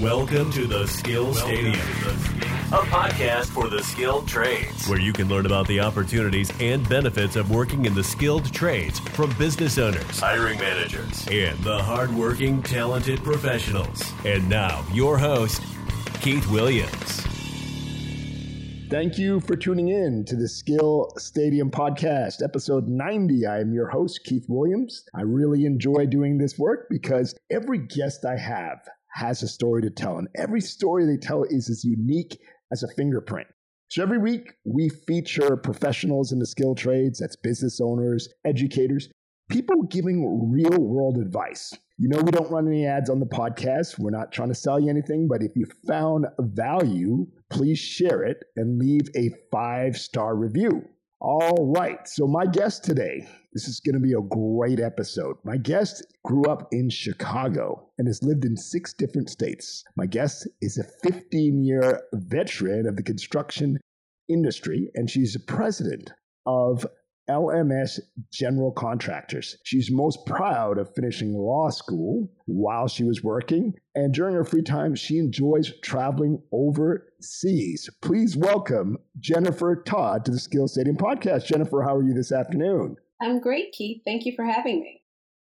Welcome to the Skill Stadium, a podcast for the skilled trades, where you can learn about the opportunities and benefits of working in the skilled trades from business owners, hiring managers, and the hardworking, talented professionals. And now, your host, Keith Williams. Thank you for tuning in to the Skill Stadium podcast, episode 90. I am your host, Keith Williams. I really enjoy doing this work because every guest I have has a story to tell, and every story they tell is as unique as a fingerprint. So every week, we feature professionals in the skill trades that's business owners, educators, people giving real world advice. You know, we don't run any ads on the podcast. We're not trying to sell you anything, but if you found value, please share it and leave a five star review. All right. So, my guest today, this is going to be a great episode. My guest grew up in Chicago and has lived in six different states. My guest is a 15 year veteran of the construction industry, and she's a president of LMS General Contractors. She's most proud of finishing law school while she was working, and during her free time, she enjoys traveling overseas. Please welcome Jennifer Todd to the Skill Stadium podcast. Jennifer, how are you this afternoon? I'm great, Keith. Thank you for having me.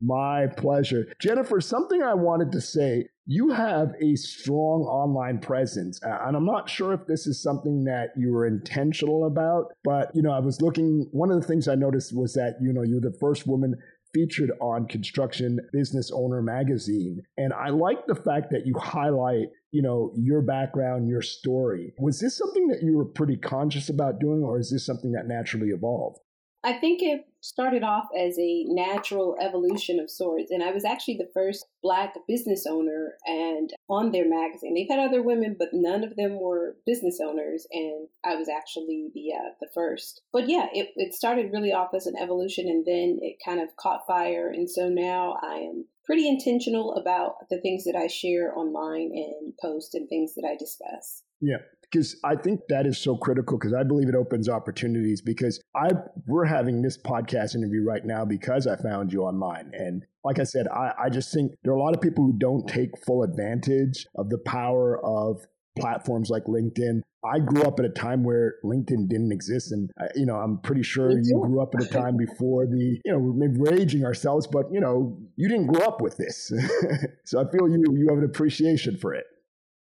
My pleasure. Jennifer, something I wanted to say you have a strong online presence and i'm not sure if this is something that you were intentional about but you know i was looking one of the things i noticed was that you know you're the first woman featured on construction business owner magazine and i like the fact that you highlight you know your background your story was this something that you were pretty conscious about doing or is this something that naturally evolved I think it started off as a natural evolution of sorts. And I was actually the first black business owner and on their magazine. They've had other women, but none of them were business owners. And I was actually the, uh, the first. But yeah, it, it started really off as an evolution and then it kind of caught fire. And so now I am pretty intentional about the things that I share online and post and things that I discuss. Yeah because I think that is so critical because I believe it opens opportunities because I we're having this podcast interview right now because I found you online. And like I said, I, I just think there are a lot of people who don't take full advantage of the power of platforms like LinkedIn. I grew up at a time where LinkedIn didn't exist, and uh, you know I'm pretty sure you grew up at a time before the you know we're raging ourselves, but you know you didn't grow up with this, so I feel you you have an appreciation for it.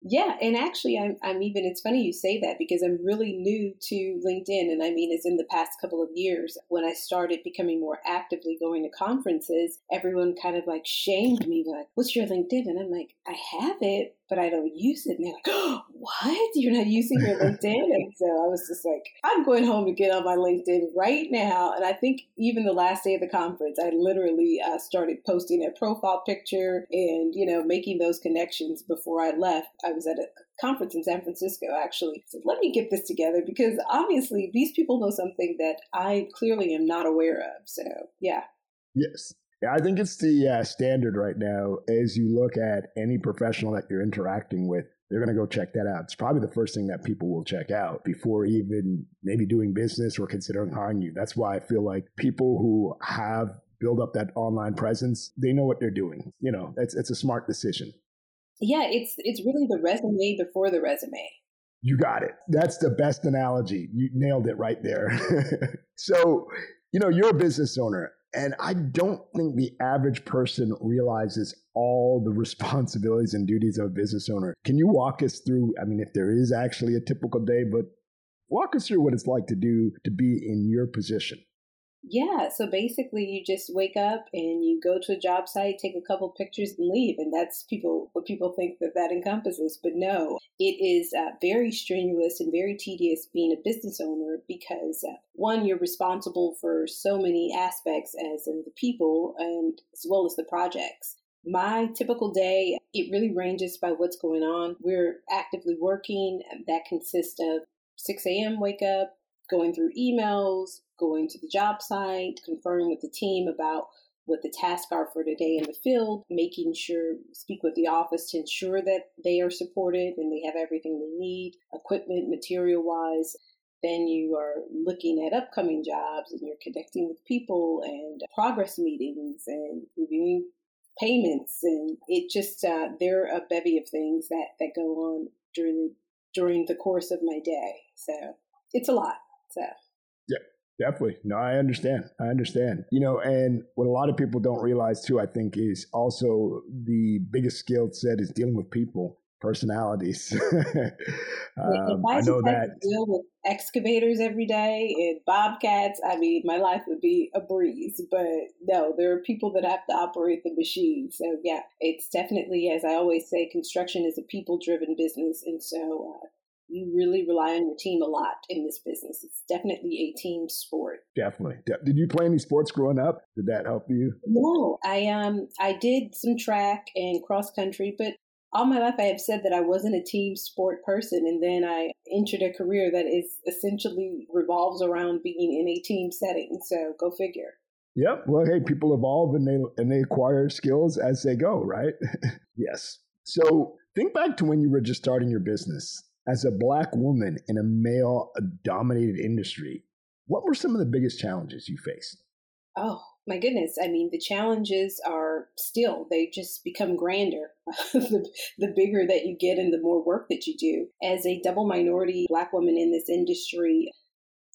Yeah, and actually, I'm, I'm even, it's funny you say that because I'm really new to LinkedIn. And I mean, it's in the past couple of years when I started becoming more actively going to conferences, everyone kind of like shamed me, like, what's your LinkedIn? And I'm like, I have it, but I don't use it. And they're like, oh, what? You're not using your LinkedIn? and so I was just like, I'm going home to get on my LinkedIn right now. And I think even the last day of the conference, I literally uh, started posting a profile picture and, you know, making those connections before I left. I was at a conference in San Francisco, actually. So let me get this together because obviously these people know something that I clearly am not aware of. So, yeah. Yes. Yeah, I think it's the uh, standard right now. As you look at any professional that you're interacting with, they're going to go check that out. It's probably the first thing that people will check out before even maybe doing business or considering hiring you. That's why I feel like people who have built up that online presence, they know what they're doing. You know, it's it's a smart decision. Yeah, it's it's really the resume before the resume. You got it. That's the best analogy. You nailed it right there. so, you know, you're a business owner and I don't think the average person realizes all the responsibilities and duties of a business owner. Can you walk us through? I mean, if there is actually a typical day, but walk us through what it's like to do to be in your position. Yeah, so basically you just wake up and you go to a job site, take a couple pictures and leave and that's people what people think that that encompasses, but no. It is uh, very strenuous and very tedious being a business owner because uh, one you're responsible for so many aspects as in the people and as well as the projects. My typical day, it really ranges by what's going on. We're actively working. That consists of 6 a.m. wake up, going through emails, going to the job site, conferring with the team about what the tasks are for today in the field, making sure, speak with the office to ensure that they are supported and they have everything they need, equipment, material wise. Then you are looking at upcoming jobs and you're connecting with people and progress meetings and reviewing payments, and it just uh, there are a bevy of things that that go on during the during the course of my day. So it's a lot. So. Definitely. No, I understand. I understand. You know, and what a lot of people don't realize too, I think, is also the biggest skill set is dealing with people personalities. um, I, know that deal with excavators every day and bobcats. I mean, my life would be a breeze. But no, there are people that have to operate the machine. So yeah, it's definitely, as I always say, construction is a people-driven business, and so. Uh, you really rely on your team a lot in this business. It's definitely a team sport. Definitely. Did you play any sports growing up? Did that help you? No, I um I did some track and cross country, but all my life I have said that I wasn't a team sport person, and then I entered a career that is essentially revolves around being in a team setting. So go figure. Yep. Well, hey, people evolve and they and they acquire skills as they go, right? yes. So think back to when you were just starting your business as a black woman in a male dominated industry. What were some of the biggest challenges you faced? Oh, my goodness. I mean, the challenges are still, they just become grander the, the bigger that you get and the more work that you do. As a double minority Black woman in this industry,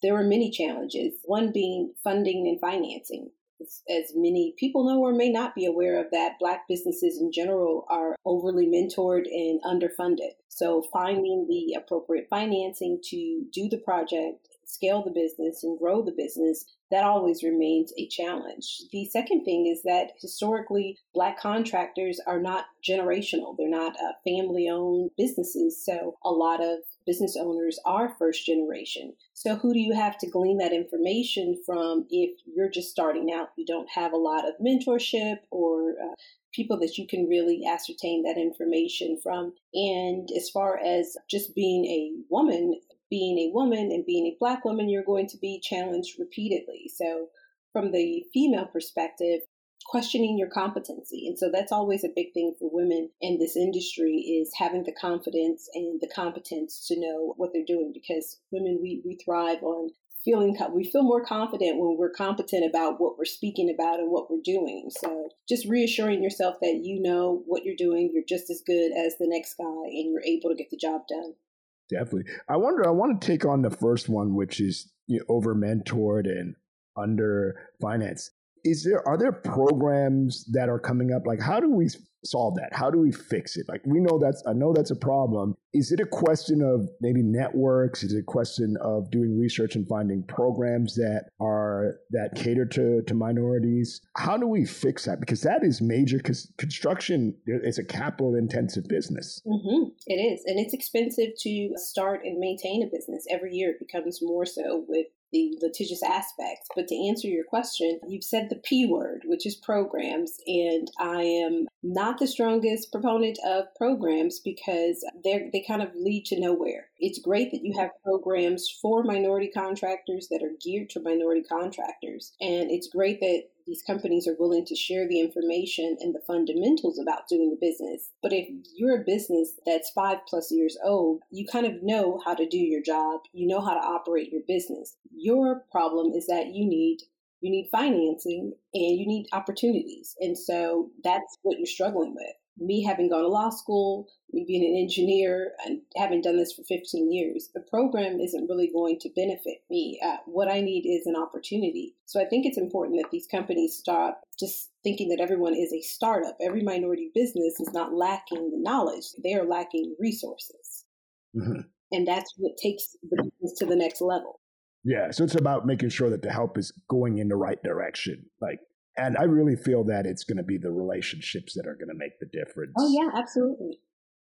there were many challenges, one being funding and financing. As many people know or may not be aware of that, Black businesses in general are overly mentored and underfunded. So, finding the appropriate financing to do the project scale the business and grow the business, that always remains a challenge. The second thing is that historically, Black contractors are not generational, they're not uh, family owned businesses. So a lot of business owners are first generation. So, who do you have to glean that information from if you're just starting out? You don't have a lot of mentorship or uh, people that you can really ascertain that information from. And as far as just being a woman, being a woman and being a black woman, you're going to be challenged repeatedly. So, from the female perspective, questioning your competency. And so that's always a big thing for women in this industry is having the confidence and the competence to know what they're doing because women we, we thrive on feeling we feel more confident when we're competent about what we're speaking about and what we're doing. So just reassuring yourself that you know what you're doing, you're just as good as the next guy and you're able to get the job done. Definitely. I wonder, I want to take on the first one, which is you know, over mentored and under financed. Is there, are there programs that are coming up? Like, how do we solve that? How do we fix it? Like we know that's I know that's a problem. Is it a question of maybe networks? Is it a question of doing research and finding programs that are that cater to to minorities? How do we fix that? Because that is major. Because construction is a capital intensive business. Mm-hmm. It is, and it's expensive to start and maintain a business. Every year, it becomes more so with the litigious aspects. But to answer your question, you've said the P word, which is programs, and I am not the strongest proponent of programs because they they kind of lead to nowhere. It's great that you have programs for minority contractors that are geared to minority contractors, and it's great that these companies are willing to share the information and the fundamentals about doing the business. But if you're a business that's five plus years old, you kind of know how to do your job, you know how to operate your business. Your problem is that you need you need financing and you need opportunities. And so that's what you're struggling with me having gone to law school, me being an engineer, and having done this for 15 years, the program isn't really going to benefit me. Uh, what I need is an opportunity. So I think it's important that these companies stop just thinking that everyone is a startup. Every minority business is not lacking the knowledge, they are lacking resources. Mm-hmm. And that's what takes the business to the next level. Yeah, so it's about making sure that the help is going in the right direction. Like and I really feel that it's going to be the relationships that are going to make the difference. Oh, yeah, absolutely.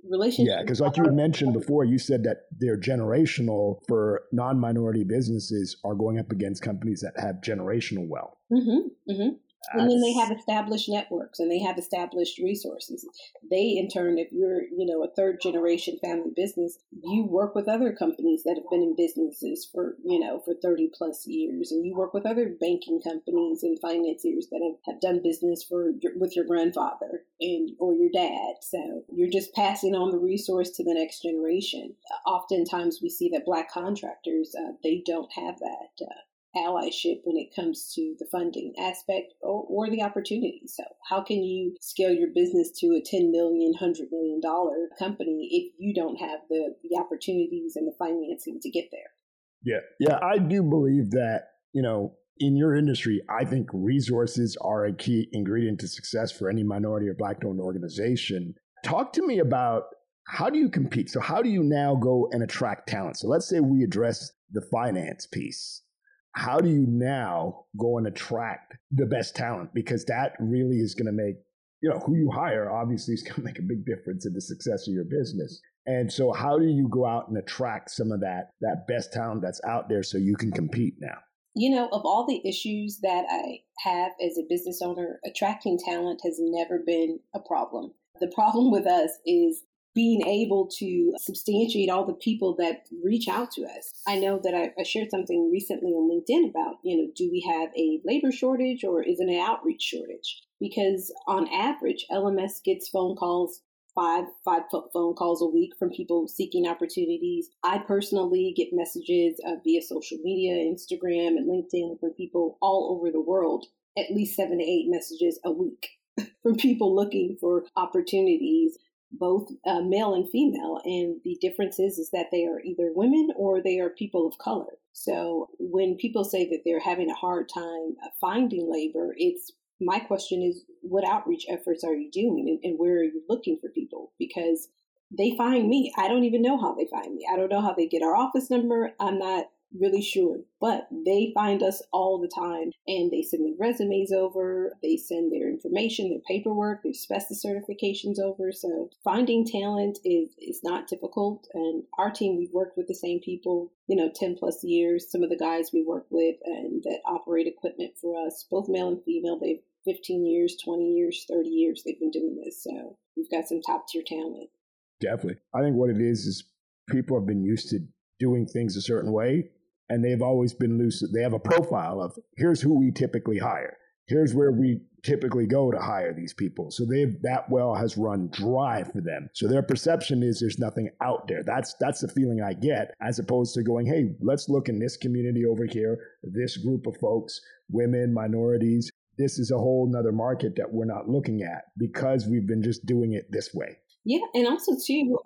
Relationships. Yeah, because like you had mentioned before, you said that they're generational for non minority businesses are going up against companies that have generational wealth. Mm-hmm, mm-hmm and then they have established networks and they have established resources. They, in turn, if you're, you know, a third generation family business, you work with other companies that have been in businesses for, you know, for 30 plus years. And you work with other banking companies and financiers that have, have done business for with your grandfather and or your dad. So you're just passing on the resource to the next generation. Oftentimes we see that black contractors, uh, they don't have that. Uh, allyship when it comes to the funding aspect or, or, the opportunity. So, how can you scale your business to a $10 million, $100 million company if you don't have the, the opportunities and the financing to get there? Yeah. Yeah. I do believe that, you know, in your industry, I think resources are a key ingredient to success for any minority or black owned organization. Talk to me about how do you compete? So, how do you now go and attract talent? So, let's say we address the finance piece. How do you now go and attract the best talent? Because that really is going to make, you know, who you hire obviously is going to make a big difference in the success of your business. And so, how do you go out and attract some of that that best talent that's out there so you can compete now? You know, of all the issues that I have as a business owner, attracting talent has never been a problem. The problem with us is being able to substantiate all the people that reach out to us. I know that I, I, shared something recently on LinkedIn about, you know, do we have a labor shortage or is it an outreach shortage? Because on average, LMS gets phone calls five five phone calls a week from people seeking opportunities. I personally get messages uh, via social media, Instagram and LinkedIn from people all over the world, at least seven to eight messages a week from people looking for opportunities both uh, male and female and the difference is is that they are either women or they are people of color. So when people say that they're having a hard time uh, finding labor it's my question is what outreach efforts are you doing and, and where are you looking for people? Because they find me. I don't even know how they find me. I don't know how they get our office number. I'm not really sure, but they find us all the time and they send their resumes over, they send their information, their paperwork, their asbestos certifications over. So finding talent is, is not difficult. And our team, we've worked with the same people, you know, 10 plus years. Some of the guys we work with and that operate equipment for us, both male and female, they've 15 years, 20 years, 30 years they've been doing this. So we've got some top tier talent. Definitely. I think what it is is people have been used to doing things a certain way and they've always been loose. They have a profile of here's who we typically hire. Here's where we typically go to hire these people. So they've that well has run dry for them. So their perception is there's nothing out there. That's that's the feeling I get, as opposed to going, hey, let's look in this community over here, this group of folks, women, minorities. This is a whole nother market that we're not looking at because we've been just doing it this way. Yeah, and also too,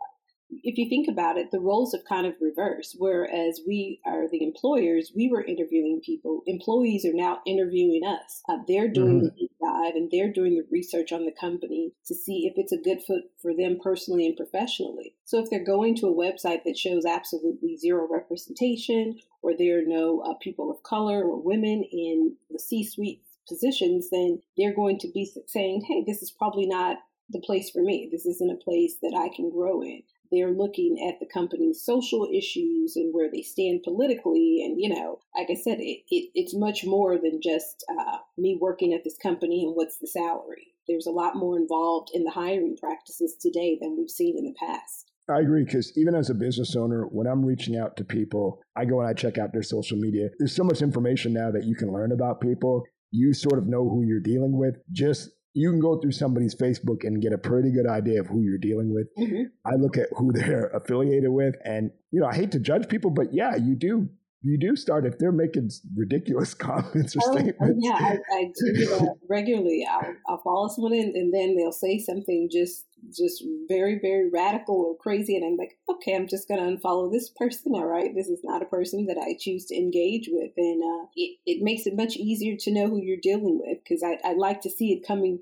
if you think about it, the roles have kind of reversed. Whereas we are the employers, we were interviewing people. Employees are now interviewing us. Uh, they're doing mm-hmm. the deep dive and they're doing the research on the company to see if it's a good fit for them personally and professionally. So if they're going to a website that shows absolutely zero representation, or there are no uh, people of color or women in the C-suite positions, then they're going to be saying, "Hey, this is probably not." the place for me. This isn't a place that I can grow in they're looking at the company's social issues and where they stand politically. And, you know, like I said, it, it it's much more than just uh, me working at this company and what's the salary. There's a lot more involved in the hiring practices today than we've seen in the past. I agree because even as a business owner, when I'm reaching out to people, I go and I check out their social media. There's so much information now that you can learn about people. You sort of know who you're dealing with just you can go through somebody's Facebook and get a pretty good idea of who you're dealing with. Mm-hmm. I look at who they're affiliated with, and you know, I hate to judge people, but yeah, you do. You do start if they're making ridiculous comments or oh, statements. Yeah, I, I do regularly. I'll, I'll follow someone in, and then they'll say something just just very very radical or crazy, and I'm like, okay, I'm just gonna unfollow this person. All right, this is not a person that I choose to engage with, and uh, it it makes it much easier to know who you're dealing with because I I like to see it coming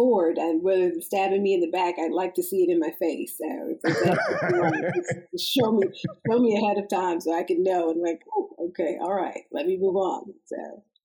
forward and whether they're stabbing me in the back, I'd like to see it in my face. So show me, show me ahead of time so I can know and like, oh, okay, all right, let me move on. So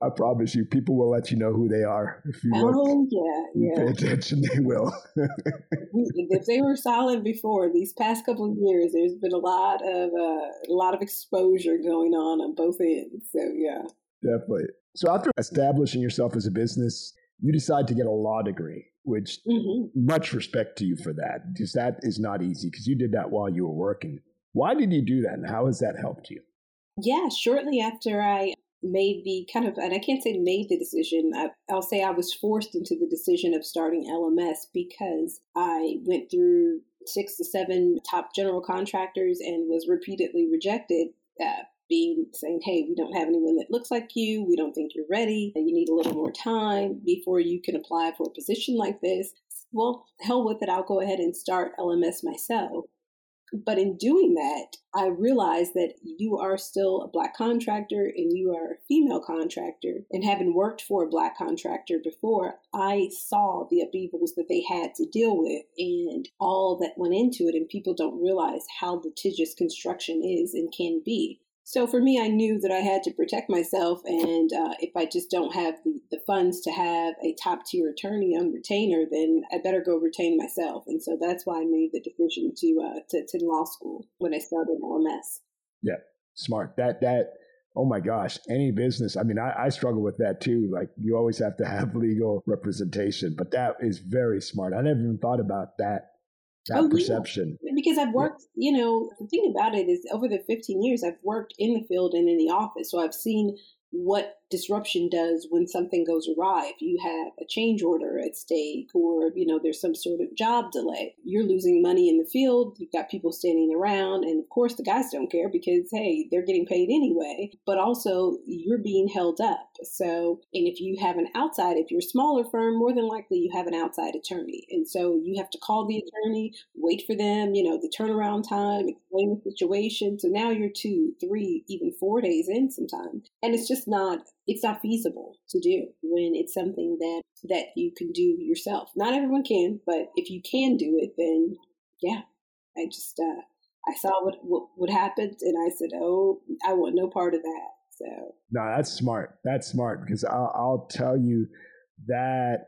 I promise you, people will let you know who they are if you oh, look. yeah, yeah. Pay attention, they will. if they were silent before, these past couple of years, there's been a lot of uh, a lot of exposure going on on both ends. So yeah, definitely. So after establishing yourself as a business, you decide to get a law degree, which mm-hmm. much respect to you for that, because that is not easy. Because you did that while you were working. Why did you do that, and how has that helped you? Yeah, shortly after I made the kind of, and I can't say made the decision, I, will say I was forced into the decision of starting LMS because I went through six to seven top general contractors and was repeatedly rejected uh, being saying, hey, we don't have anyone that looks like you. We don't think you're ready. You need a little more time before you can apply for a position like this. Well, hell with it. I'll go ahead and start LMS myself. But in doing that, I realized that you are still a black contractor and you are a female contractor. And having worked for a black contractor before, I saw the upheavals that they had to deal with and all that went into it. And people don't realize how litigious construction is and can be. So for me, I knew that I had to protect myself, and uh, if I just don't have the, the funds to have a top tier attorney on retainer, then I better go retain myself. And so that's why I made the decision to uh, to, to law school when I started LMS. Yeah, smart. That that oh my gosh, any business. I mean, I, I, struggle with that too. Like you always have to have legal representation, but that is very smart. I never even thought about that that oh, perception. Yeah. Because I've worked, yeah. you know, the thing about it is over the 15 years, I've worked in the field and in the office. So I've seen what disruption does when something goes awry. If you have a change order at stake or, you know, there's some sort of job delay, you're losing money in the field. You've got people standing around. And of course, the guys don't care because, hey, they're getting paid anyway. But also, you're being held up. So, and if you have an outside, if you're a smaller firm, more than likely you have an outside attorney. And so you have to call the attorney, wait for them, you know, the turnaround time, explain the situation. So now you're two, three, even four days in sometimes. And it's just not it's not feasible to do when it's something that that you can do yourself. Not everyone can, but if you can do it, then yeah. I just uh, I saw what, what what happened, and I said, "Oh, I want no part of that." So no, that's smart. That's smart because I'll, I'll tell you that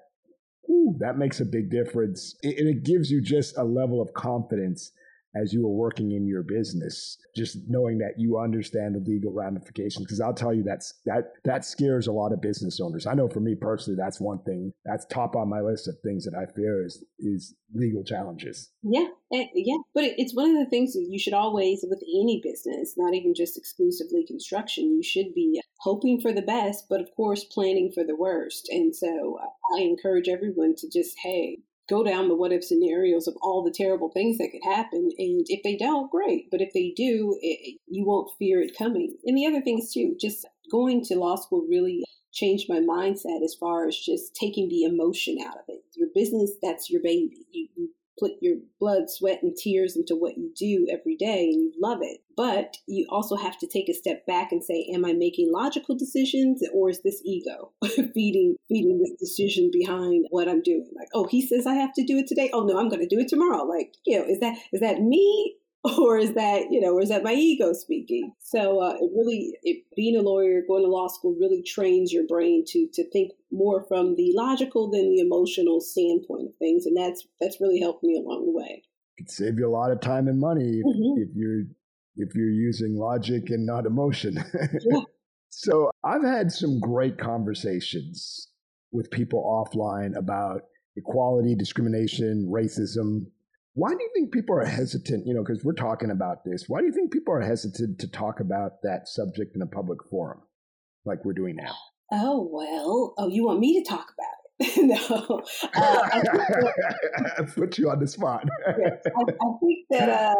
ooh, that makes a big difference, and it gives you just a level of confidence as you were working in your business, just knowing that you understand the legal ramifications. Because I'll tell you that's that that scares a lot of business owners. I know for me personally, that's one thing that's top on my list of things that I fear is is legal challenges. Yeah, yeah, but it's one of the things that you should always, with any business, not even just exclusively construction, you should be hoping for the best, but of course planning for the worst. And so I encourage everyone to just hey go down the what if scenarios of all the terrible things that could happen. And if they don't, great. But if they do, it, you won't fear it coming. And the other things too, just going to law school really changed my mindset as far as just taking the emotion out of it. Your business, that's your baby. You, you put your blood, sweat, and tears into what you do every day and you love it. But you also have to take a step back and say, Am I making logical decisions or is this ego feeding feeding this decision behind what I'm doing? Like, oh, he says I have to do it today. Oh no, I'm gonna do it tomorrow. Like, you know, is that is that me or is that you know or is that my ego speaking so uh, it really it, being a lawyer going to law school really trains your brain to to think more from the logical than the emotional standpoint of things and that's that's really helped me along the way it save you a lot of time and money if, mm-hmm. if you're if you're using logic and not emotion yeah. so i've had some great conversations with people offline about equality discrimination racism why do you think people are hesitant? You know, because we're talking about this. Why do you think people are hesitant to talk about that subject in a public forum, like we're doing now? Oh well. Oh, you want me to talk about it? no. Uh, I put you on the spot. yes, I, I, think that uh,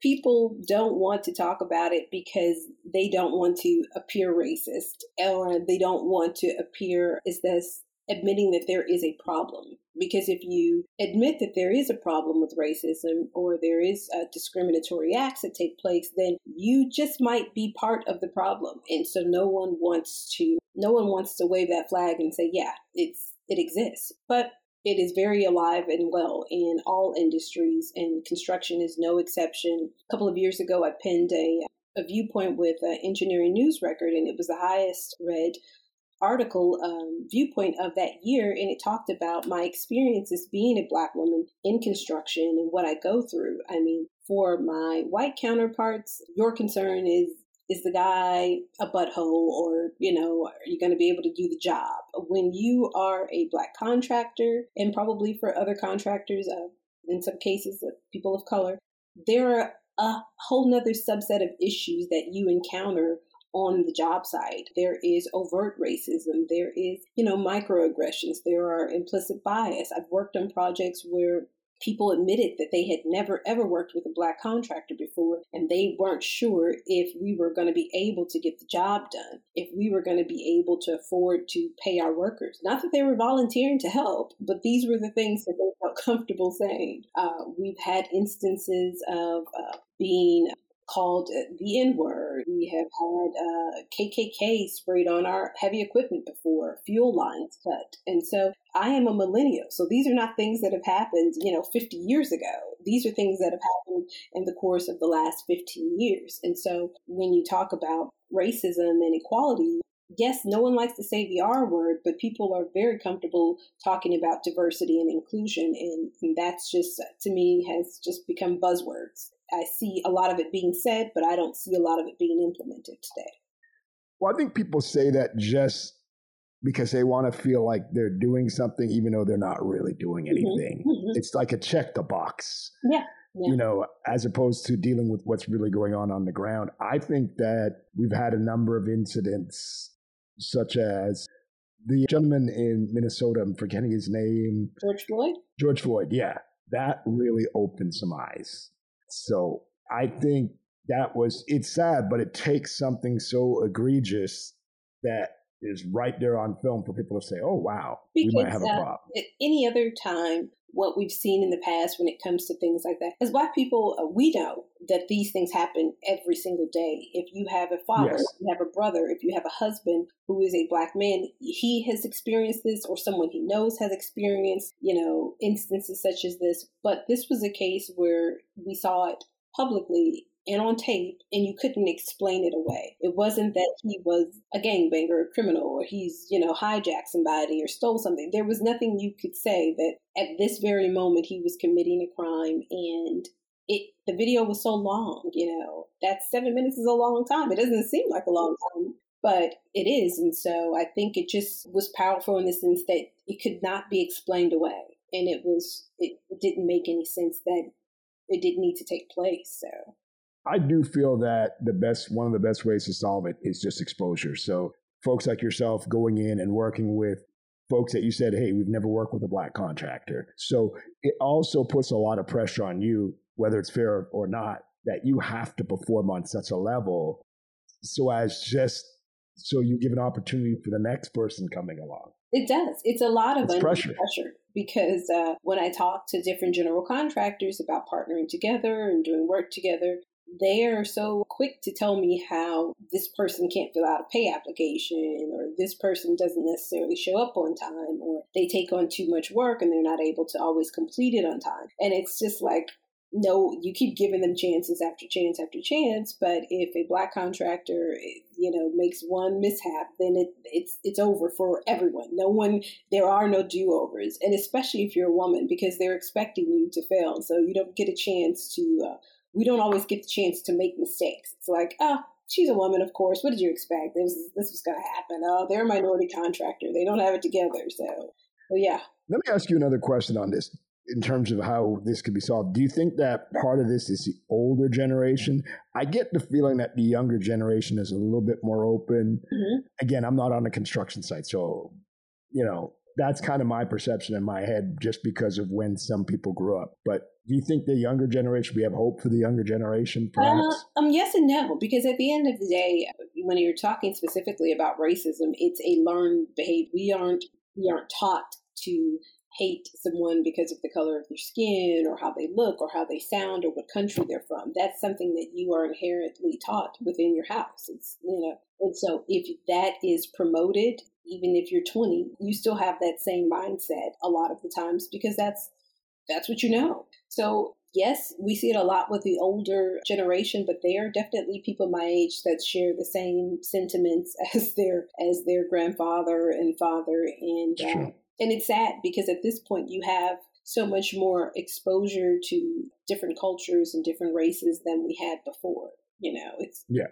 people don't want to talk about it because they don't want to appear racist or they don't want to appear as this admitting that there is a problem. Because if you admit that there is a problem with racism or there is uh, discriminatory acts that take place, then you just might be part of the problem. And so no one wants to no one wants to wave that flag and say, yeah, it's it exists. But it is very alive and well in all industries, and construction is no exception. A couple of years ago, I penned a, a viewpoint with uh, Engineering News Record, and it was the highest read article um, viewpoint of that year, and it talked about my experiences being a Black woman in construction and what I go through. I mean, for my white counterparts, your concern is is the guy a butthole or you know are you going to be able to do the job when you are a black contractor and probably for other contractors uh, in some cases uh, people of color there are a whole nother subset of issues that you encounter on the job site. There is overt racism. There is, you know, microaggressions. There are implicit bias. I've worked on projects where people admitted that they had never ever worked with a black contractor before and they weren't sure if we were going to be able to get the job done, if we were going to be able to afford to pay our workers. Not that they were volunteering to help, but these were the things that they felt comfortable saying. Uh, we've had instances of uh, being called the N word. We have had uh, KKK sprayed on our heavy equipment before, fuel lines cut. And so I am a millennial. So these are not things that have happened, you know, 50 years ago. These are things that have happened in the course of the last 15 years. And so when you talk about racism and equality, yes, no one likes to say the R word, but people are very comfortable talking about diversity and inclusion. And, and that's just, to me, has just become buzzwords. I see a lot of it being said, but I don't see a lot of it being implemented today. Well, I think people say that just because they want to feel like they're doing something, even though they're not really doing mm-hmm. anything. Mm-hmm. It's like a check the box. Yeah. Yeah. you know, as opposed to dealing with what's really going on on the ground. I think that we've had a number of incidents, such as the gentleman in Minnesota, I'm forgetting his name. George Floyd? George Floyd, yeah. That really opened some eyes. So I think that was, it's sad, but it takes something so egregious that is right there on film for people to say, oh, wow, because, we might have a uh, problem. At any other time, what we've seen in the past when it comes to things like that, as black people, uh, we know that these things happen every single day. If you have a father, yes. you have a brother, if you have a husband who is a black man, he has experienced this, or someone he knows has experienced, you know, instances such as this. But this was a case where we saw it publicly and on tape, and you couldn't explain it away. It wasn't that he was a gangbanger, a criminal, or he's, you know, hijacked somebody or stole something. There was nothing you could say that at this very moment he was committing a crime and it the video was so long, you know. That seven minutes is a long time. It doesn't seem like a long time, but it is. And so I think it just was powerful in the sense that it could not be explained away. And it was it didn't make any sense that it didn't need to take place. So I do feel that the best, one of the best ways to solve it is just exposure. So folks like yourself going in and working with folks that you said, hey, we've never worked with a black contractor. So it also puts a lot of pressure on you, whether it's fair or not, that you have to perform on such a level so as just so you give an opportunity for the next person coming along. It does. It's a lot of pressure. pressure because uh, when I talk to different general contractors about partnering together and doing work together, they are so quick to tell me how this person can't fill out a pay application or this person doesn't necessarily show up on time or they take on too much work and they're not able to always complete it on time. And it's just like, no, you keep giving them chances after chance after chance, but if a black contractor, you know, makes one mishap, then it, it's it's over for everyone. No one, there are no do overs, and especially if you're a woman, because they're expecting you to fail, so you don't get a chance to uh, we don't always get the chance to make mistakes. It's like, oh, she's a woman, of course. What did you expect? This this was going to happen. Oh, they're a minority contractor. They don't have it together. So, well, yeah. Let me ask you another question on this in terms of how this could be solved. Do you think that part of this is the older generation? I get the feeling that the younger generation is a little bit more open. Mm-hmm. Again, I'm not on a construction site, so you know that's kind of my perception in my head just because of when some people grew up. But do you think the younger generation, we have hope for the younger generation, perhaps? Uh, um, yes and no, because at the end of the day, when you're talking specifically about racism, it's a learned behavior. We aren't, we aren't taught to hate someone because of the color of their skin or how they look or how they sound or what country they're from. That's something that you are inherently taught within your house. It's, you know, and so if that is promoted even if you're 20, you still have that same mindset a lot of the times because that's that's what you know. So yes, we see it a lot with the older generation, but they are definitely people my age that share the same sentiments as their as their grandfather and father, and uh, and it's sad because at this point you have so much more exposure to different cultures and different races than we had before. You know, it's yeah.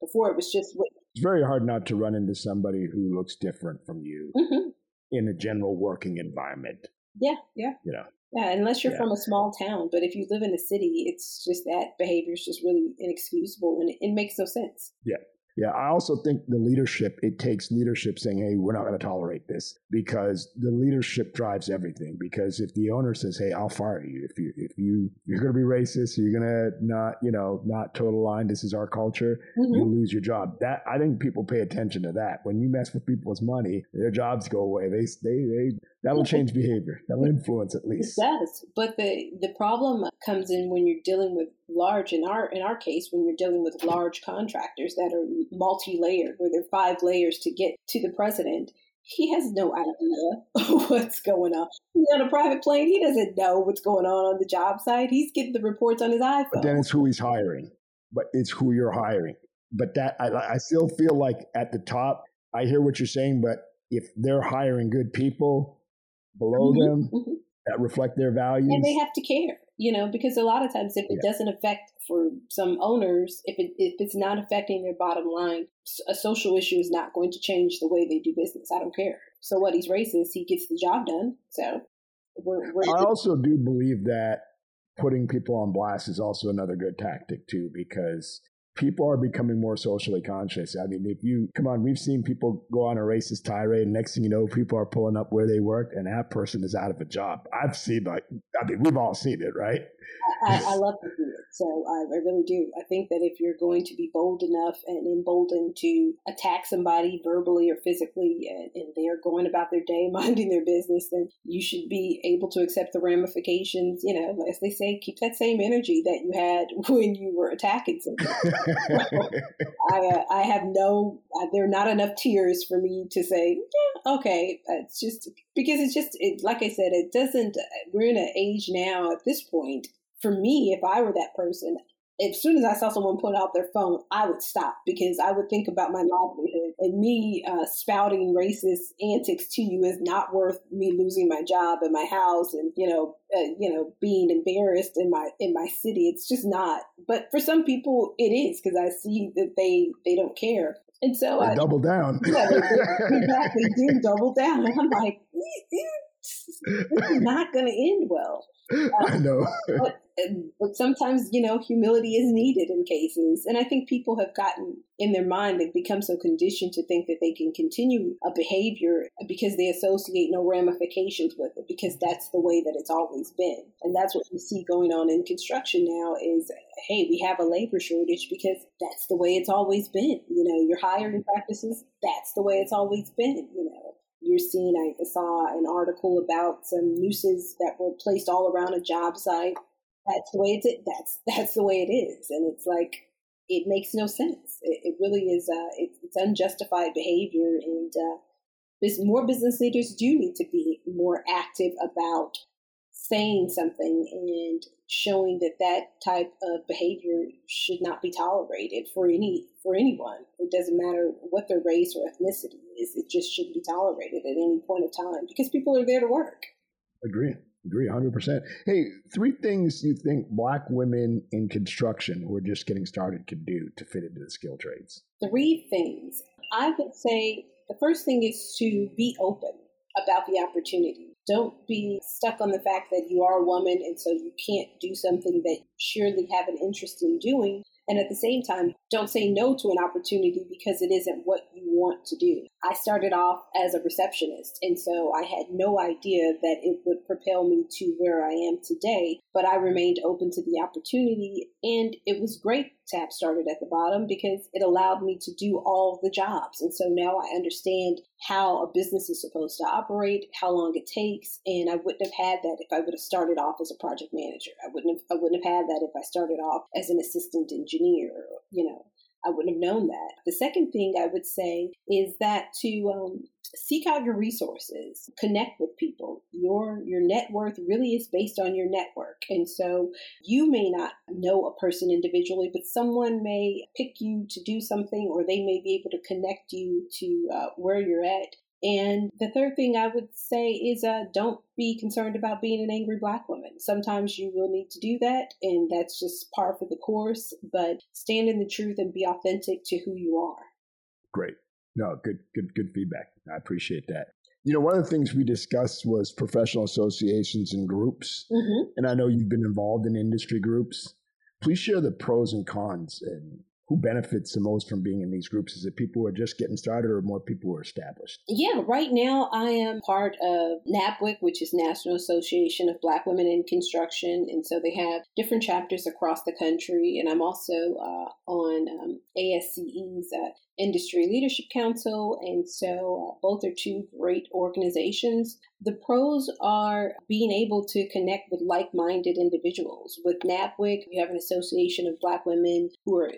Before it was just what it's very hard not to run into somebody who looks different from you mm-hmm. in a general working environment. Yeah, yeah. You know. Yeah, unless you're yeah. from a small town. But if you live in a city, it's just that behavior is just really inexcusable and it, it makes no sense. Yeah. Yeah, I also think the leadership, it takes leadership saying, hey, we're not going to tolerate this because the leadership drives everything. Because if the owner says, hey, I'll fire you, if you, if you, you're going to be racist, you're going to not, you know, not total line, this is our culture, mm-hmm. you lose your job. That, I think people pay attention to that. When you mess with people's money, their jobs go away. They, they, they, that'll change behavior. That'll influence at least. It does. But the, the problem comes in when you're dealing with large, in our, in our case, when you're dealing with large contractors that are multi-layered, where there are five layers to get to the president. He has no idea what's going on. He's on a private plane. He doesn't know what's going on on the job site. He's getting the reports on his iPhone. But then it's who he's hiring. But it's who you're hiring. But that I, I still feel like at the top, I hear what you're saying. But if they're hiring good people below mm-hmm, them mm-hmm. that reflect their values, and they have to care you know because a lot of times if it yeah. doesn't affect for some owners if it if it's not affecting their bottom line a social issue is not going to change the way they do business. I don't care. So what he's racist he gets the job done. So we're, we're i also do believe that putting people on blast is also another good tactic too because people are becoming more socially conscious. I mean, if you come on, we've seen people go on a racist tirade, and next thing you know, people are pulling up where they work, and that person is out of a job. I've seen like, I mean, we've all seen it, right? I, I love to do it. So I, I, really do. I think that if you're going to be bold enough and emboldened to attack somebody verbally or physically, and, and they are going about their day, minding their business, then you should be able to accept the ramifications. You know, as they say, keep that same energy that you had when you were attacking somebody. I, uh, I have no, uh, there are not enough tears for me to say, yeah, okay. It's just because it's just, it, like I said, it doesn't, we're in an age now at this point for me, if I were that person, as soon as I saw someone put out their phone, I would stop because I would think about my livelihood. And me uh, spouting racist antics to you is not worth me losing my job and my house and you know, uh, you know, being embarrassed in my in my city. It's just not. But for some people, it is because I see that they they don't care. And so I double down. Yeah, they, exactly do double down. And I'm like, this is not going to end well. I know. Um, but, but sometimes, you know, humility is needed in cases. And I think people have gotten in their mind, they've become so conditioned to think that they can continue a behavior because they associate no ramifications with it, because that's the way that it's always been. And that's what we see going on in construction now is, hey, we have a labor shortage because that's the way it's always been. You know, your hiring practices, that's the way it's always been, you know you're seeing, I saw an article about some nooses that were placed all around a job site. That's the way it's, that's, that's the way it is. And it's like, it makes no sense. It, it really is, uh, it, it's unjustified behavior. And, uh, more business leaders do need to be more active about saying something and showing that that type of behavior should not be tolerated for any for anyone. It doesn't matter what their race or ethnicity is. It just shouldn't be tolerated at any point of time because people are there to work. Agree. Agree 100%. Hey, three things you think black women in construction who are just getting started could do to fit into the skill trades? Three things. I would say the first thing is to be open about the opportunity. Don't be stuck on the fact that you are a woman and so you can't do something that you surely have an interest in doing. And at the same time, don't say no to an opportunity because it isn't what you want to do. I started off as a receptionist, and so I had no idea that it would propel me to where I am today, but I remained open to the opportunity, and it was great have started at the bottom because it allowed me to do all the jobs. And so now I understand how a business is supposed to operate, how long it takes, and I wouldn't have had that if I would have started off as a project manager. I wouldn't have I wouldn't have had that if I started off as an assistant engineer, you know. I wouldn't have known that. The second thing I would say is that to um, seek out your resources, connect with people. Your your net worth really is based on your network, and so you may not know a person individually, but someone may pick you to do something, or they may be able to connect you to uh, where you're at and the third thing I would say is uh, don't be concerned about being an angry black woman. Sometimes you will need to do that, and that's just par for the course, but stand in the truth and be authentic to who you are. Great. No, good, good, good feedback. I appreciate that. You know, one of the things we discussed was professional associations and groups. Mm-hmm. And I know you've been involved in industry groups. Please share the pros and cons and who benefits the most from being in these groups? Is it people who are just getting started or more people who are established? Yeah, right now I am part of NABWIC, which is National Association of Black Women in Construction. And so they have different chapters across the country. And I'm also uh, on um, ASCE's uh, Industry Leadership Council. And so uh, both are two great organizations. The pros are being able to connect with like minded individuals. With NABWIC, you have an association of Black women who are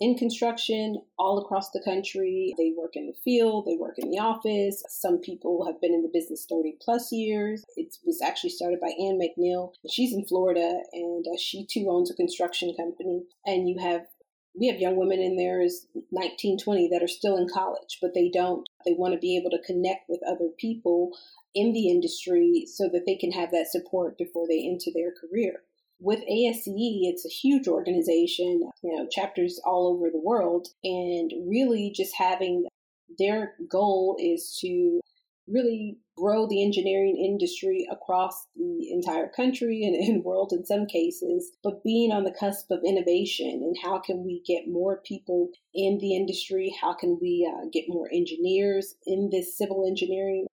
in construction all across the country. They work in the field, they work in the office. Some people have been in the business 30 plus years. It was actually started by Ann McNeill. She's in Florida and uh, she too owns a construction company. And you have we have young women in there as 19, 20 that are still in college, but they don't. They want to be able to connect with other people in the industry so that they can have that support before they enter their career. With ASCE, it's a huge organization, you know, chapters all over the world, and really just having their goal is to really grow the engineering industry across the entire country and, and world in some cases, but being on the cusp of innovation and how can we get more people in the industry? How can we uh, get more engineers in this civil engineering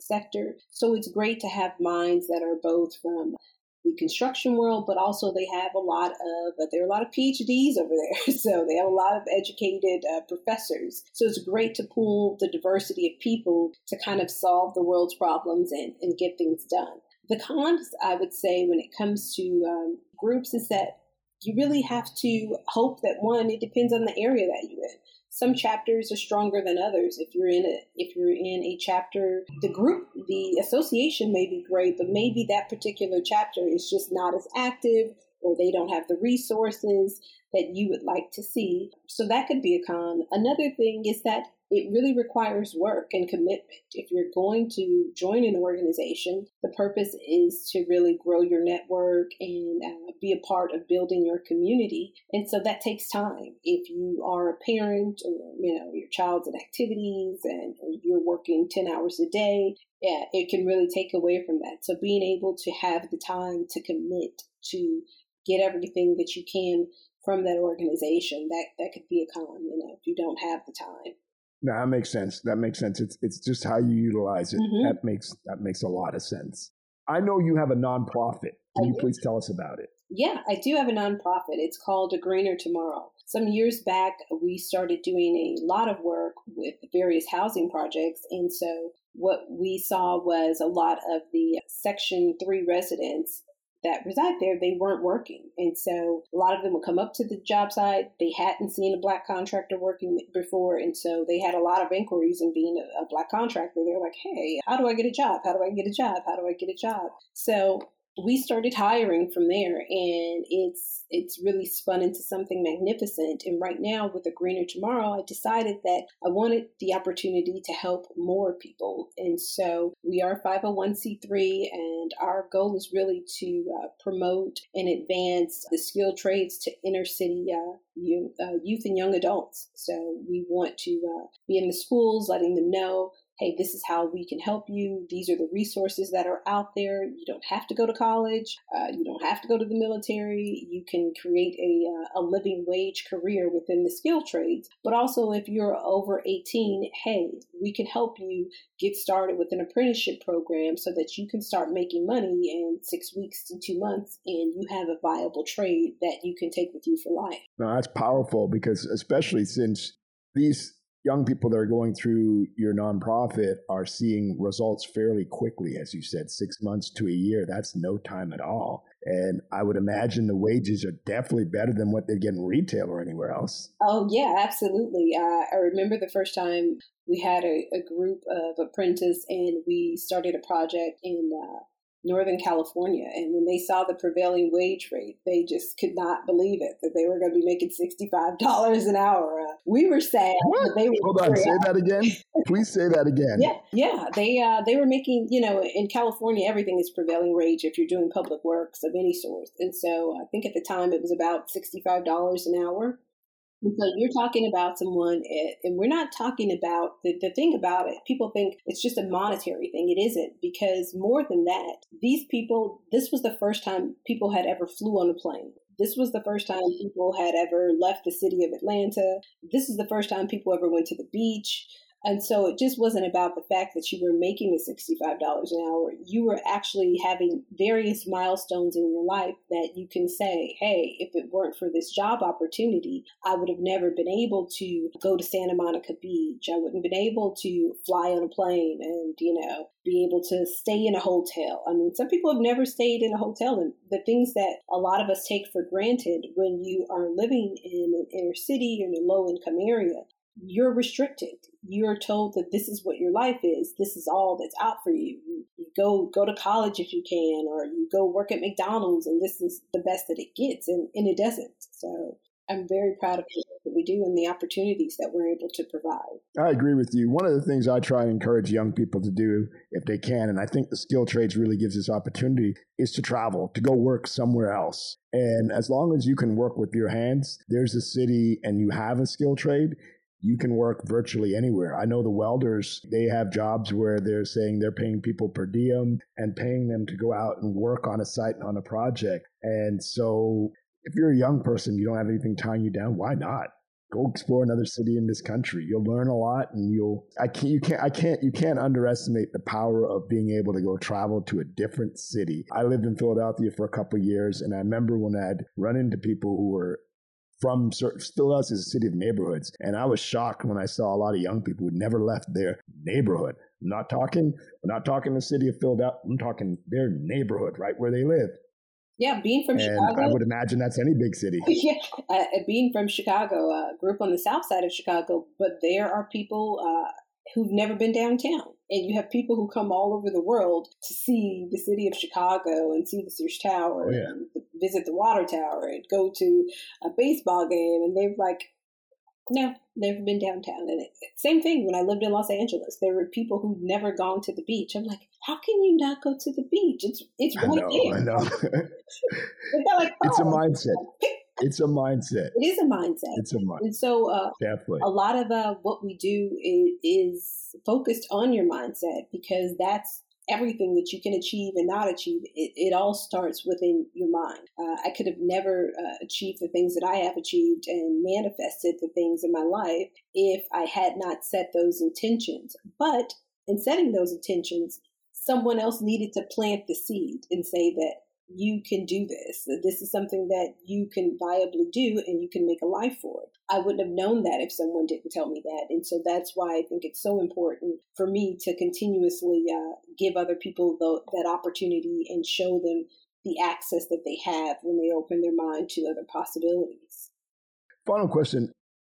sector? So it's great to have minds that are both from the construction world, but also they have a lot of, there are a lot of PhDs over there. So they have a lot of educated uh, professors. So it's great to pool the diversity of people to kind of solve the world's problems and, and get things done. The cons, I would say, when it comes to um, groups is that you really have to hope that one, it depends on the area that you're in some chapters are stronger than others. If you're in a if you're in a chapter, the group, the association may be great, but maybe that particular chapter is just not as active or they don't have the resources that you would like to see. So that could be a con. Another thing is that it really requires work and commitment. If you're going to join an organization, the purpose is to really grow your network and uh, be a part of building your community. And so that takes time. If you are a parent or, you know, your child's in activities and you're working 10 hours a day, yeah, it can really take away from that. So being able to have the time to commit to get everything that you can from that organization, that, that could be a con, you know, if you don't have the time. No, that makes sense. That makes sense. It's it's just how you utilize it. Mm-hmm. That makes that makes a lot of sense. I know you have a nonprofit. Can I you do. please tell us about it? Yeah, I do have a nonprofit. It's called A Greener Tomorrow. Some years back, we started doing a lot of work with various housing projects. And so, what we saw was a lot of the Section 3 residents that reside there, they weren't working. And so a lot of them would come up to the job site. They hadn't seen a black contractor working before. And so they had a lot of inquiries and being a, a black contractor, they're like, hey, how do I get a job? How do I get a job? How do I get a job? So we started hiring from there and it's it's really spun into something magnificent. And right now with a greener tomorrow i decided that i wanted the opportunity to help more people. And so we are 501c3 and our goal is really to uh, promote and advance the skilled trades to inner city uh, youth, uh, youth and young adults. So we want to uh, be in the schools letting them know hey, this is how we can help you. These are the resources that are out there. You don't have to go to college. Uh, you don't have to go to the military. You can create a, uh, a living wage career within the skill trades. But also, if you're over 18, hey, we can help you get started with an apprenticeship program so that you can start making money in six weeks to two months and you have a viable trade that you can take with you for life. No, that's powerful because, especially since these young people that are going through your nonprofit are seeing results fairly quickly, as you said, six months to a year. That's no time at all. And I would imagine the wages are definitely better than what they get in retail or anywhere else. Oh, yeah, absolutely. Uh, I remember the first time we had a, a group of apprentices and we started a project in uh, Northern California. And when they saw the prevailing wage rate, they just could not believe it that they were going to be making $65 an hour. Uh, we were sad. They were Hold on, say out. that again. Please say that again. Yeah, yeah. They uh, they were making, you know, in California, everything is prevailing wage if you're doing public works of any sort. And so I think at the time it was about $65 an hour. And so you're talking about someone, eh, and we're not talking about the, the thing about it. People think it's just a monetary thing. It isn't, because more than that, these people, this was the first time people had ever flew on a plane. This was the first time people had ever left the city of Atlanta. This is the first time people ever went to the beach. And so it just wasn't about the fact that you were making the $65 an hour. You were actually having various milestones in your life that you can say, hey, if it weren't for this job opportunity, I would have never been able to go to Santa Monica Beach. I wouldn't have been able to fly on a plane and, you know, be able to stay in a hotel. I mean, some people have never stayed in a hotel. And the things that a lot of us take for granted when you are living in an inner city or in a low income area, you're restricted. You're told that this is what your life is. This is all that's out for you. you. You go go to college if you can, or you go work at McDonald's, and this is the best that it gets, and, and it doesn't. So I'm very proud of what we do and the opportunities that we're able to provide. I agree with you. One of the things I try and encourage young people to do, if they can, and I think the skill trades really gives this opportunity, is to travel, to go work somewhere else. And as long as you can work with your hands, there's a city and you have a skill trade, you can work virtually anywhere. I know the welders, they have jobs where they're saying they're paying people per diem and paying them to go out and work on a site on a project. And so if you're a young person, you don't have anything tying you down, why not? Go explore another city in this country. You'll learn a lot and you'll I can't you can't I can't you can't underestimate the power of being able to go travel to a different city. I lived in Philadelphia for a couple years and I remember when I'd run into people who were from Philadelphia is a city of neighborhoods. And I was shocked when I saw a lot of young people who never left their neighborhood. I'm not talking, not talking the city of Philadelphia. I'm talking their neighborhood, right where they live. Yeah, being from and Chicago. I would imagine that's any big city. yeah, uh, being from Chicago, uh, group on the south side of Chicago, but there are people uh, who've never been downtown. And you have people who come all over the world to see the city of Chicago and see the Sears Tower oh, yeah. and visit the water tower and go to a baseball game. And they're like, no, never been downtown. And it, same thing when I lived in Los Angeles. There were people who'd never gone to the beach. I'm like, how can you not go to the beach? It's it's right I know, there. I know. like, oh, it's a mindset. It's a mindset. It is a mindset. It's a mindset. And so, uh, definitely, a lot of uh, what we do is, is focused on your mindset because that's everything that you can achieve and not achieve, it, it all starts within your mind. Uh, I could have never uh, achieved the things that I have achieved and manifested the things in my life if I had not set those intentions. But in setting those intentions, someone else needed to plant the seed and say that you can do this. This is something that you can viably do and you can make a life for it. I wouldn't have known that if someone didn't tell me that. And so that's why I think it's so important for me to continuously uh, give other people the, that opportunity and show them the access that they have when they open their mind to other possibilities. Final question.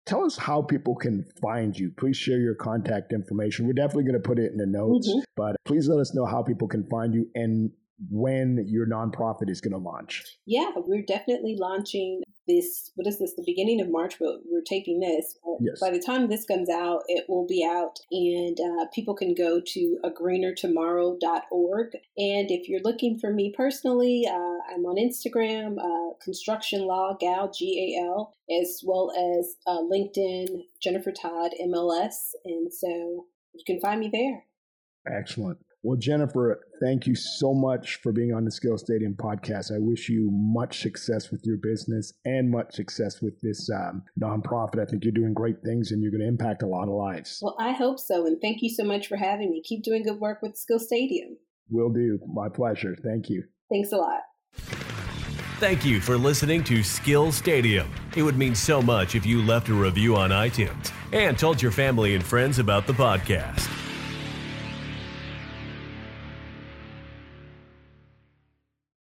Tell us how people can find you. Please share your contact information. We're definitely going to put it in the notes, mm-hmm. but please let us know how people can find you and when your nonprofit is going to launch. Yeah, we're definitely launching this. What is this? The beginning of March. We're, we're taping this. Yes. By the time this comes out, it will be out, and uh, people can go to a greenertomorrow.org. And if you're looking for me personally, uh, I'm on Instagram, uh, Construction Law Gal G A L, as well as uh, LinkedIn Jennifer Todd MLS, and so you can find me there. Excellent. Well, Jennifer, thank you so much for being on the Skill Stadium podcast. I wish you much success with your business and much success with this um, nonprofit. I think you're doing great things and you're going to impact a lot of lives. Well, I hope so. And thank you so much for having me. Keep doing good work with Skill Stadium. Will do. My pleasure. Thank you. Thanks a lot. Thank you for listening to Skill Stadium. It would mean so much if you left a review on iTunes and told your family and friends about the podcast.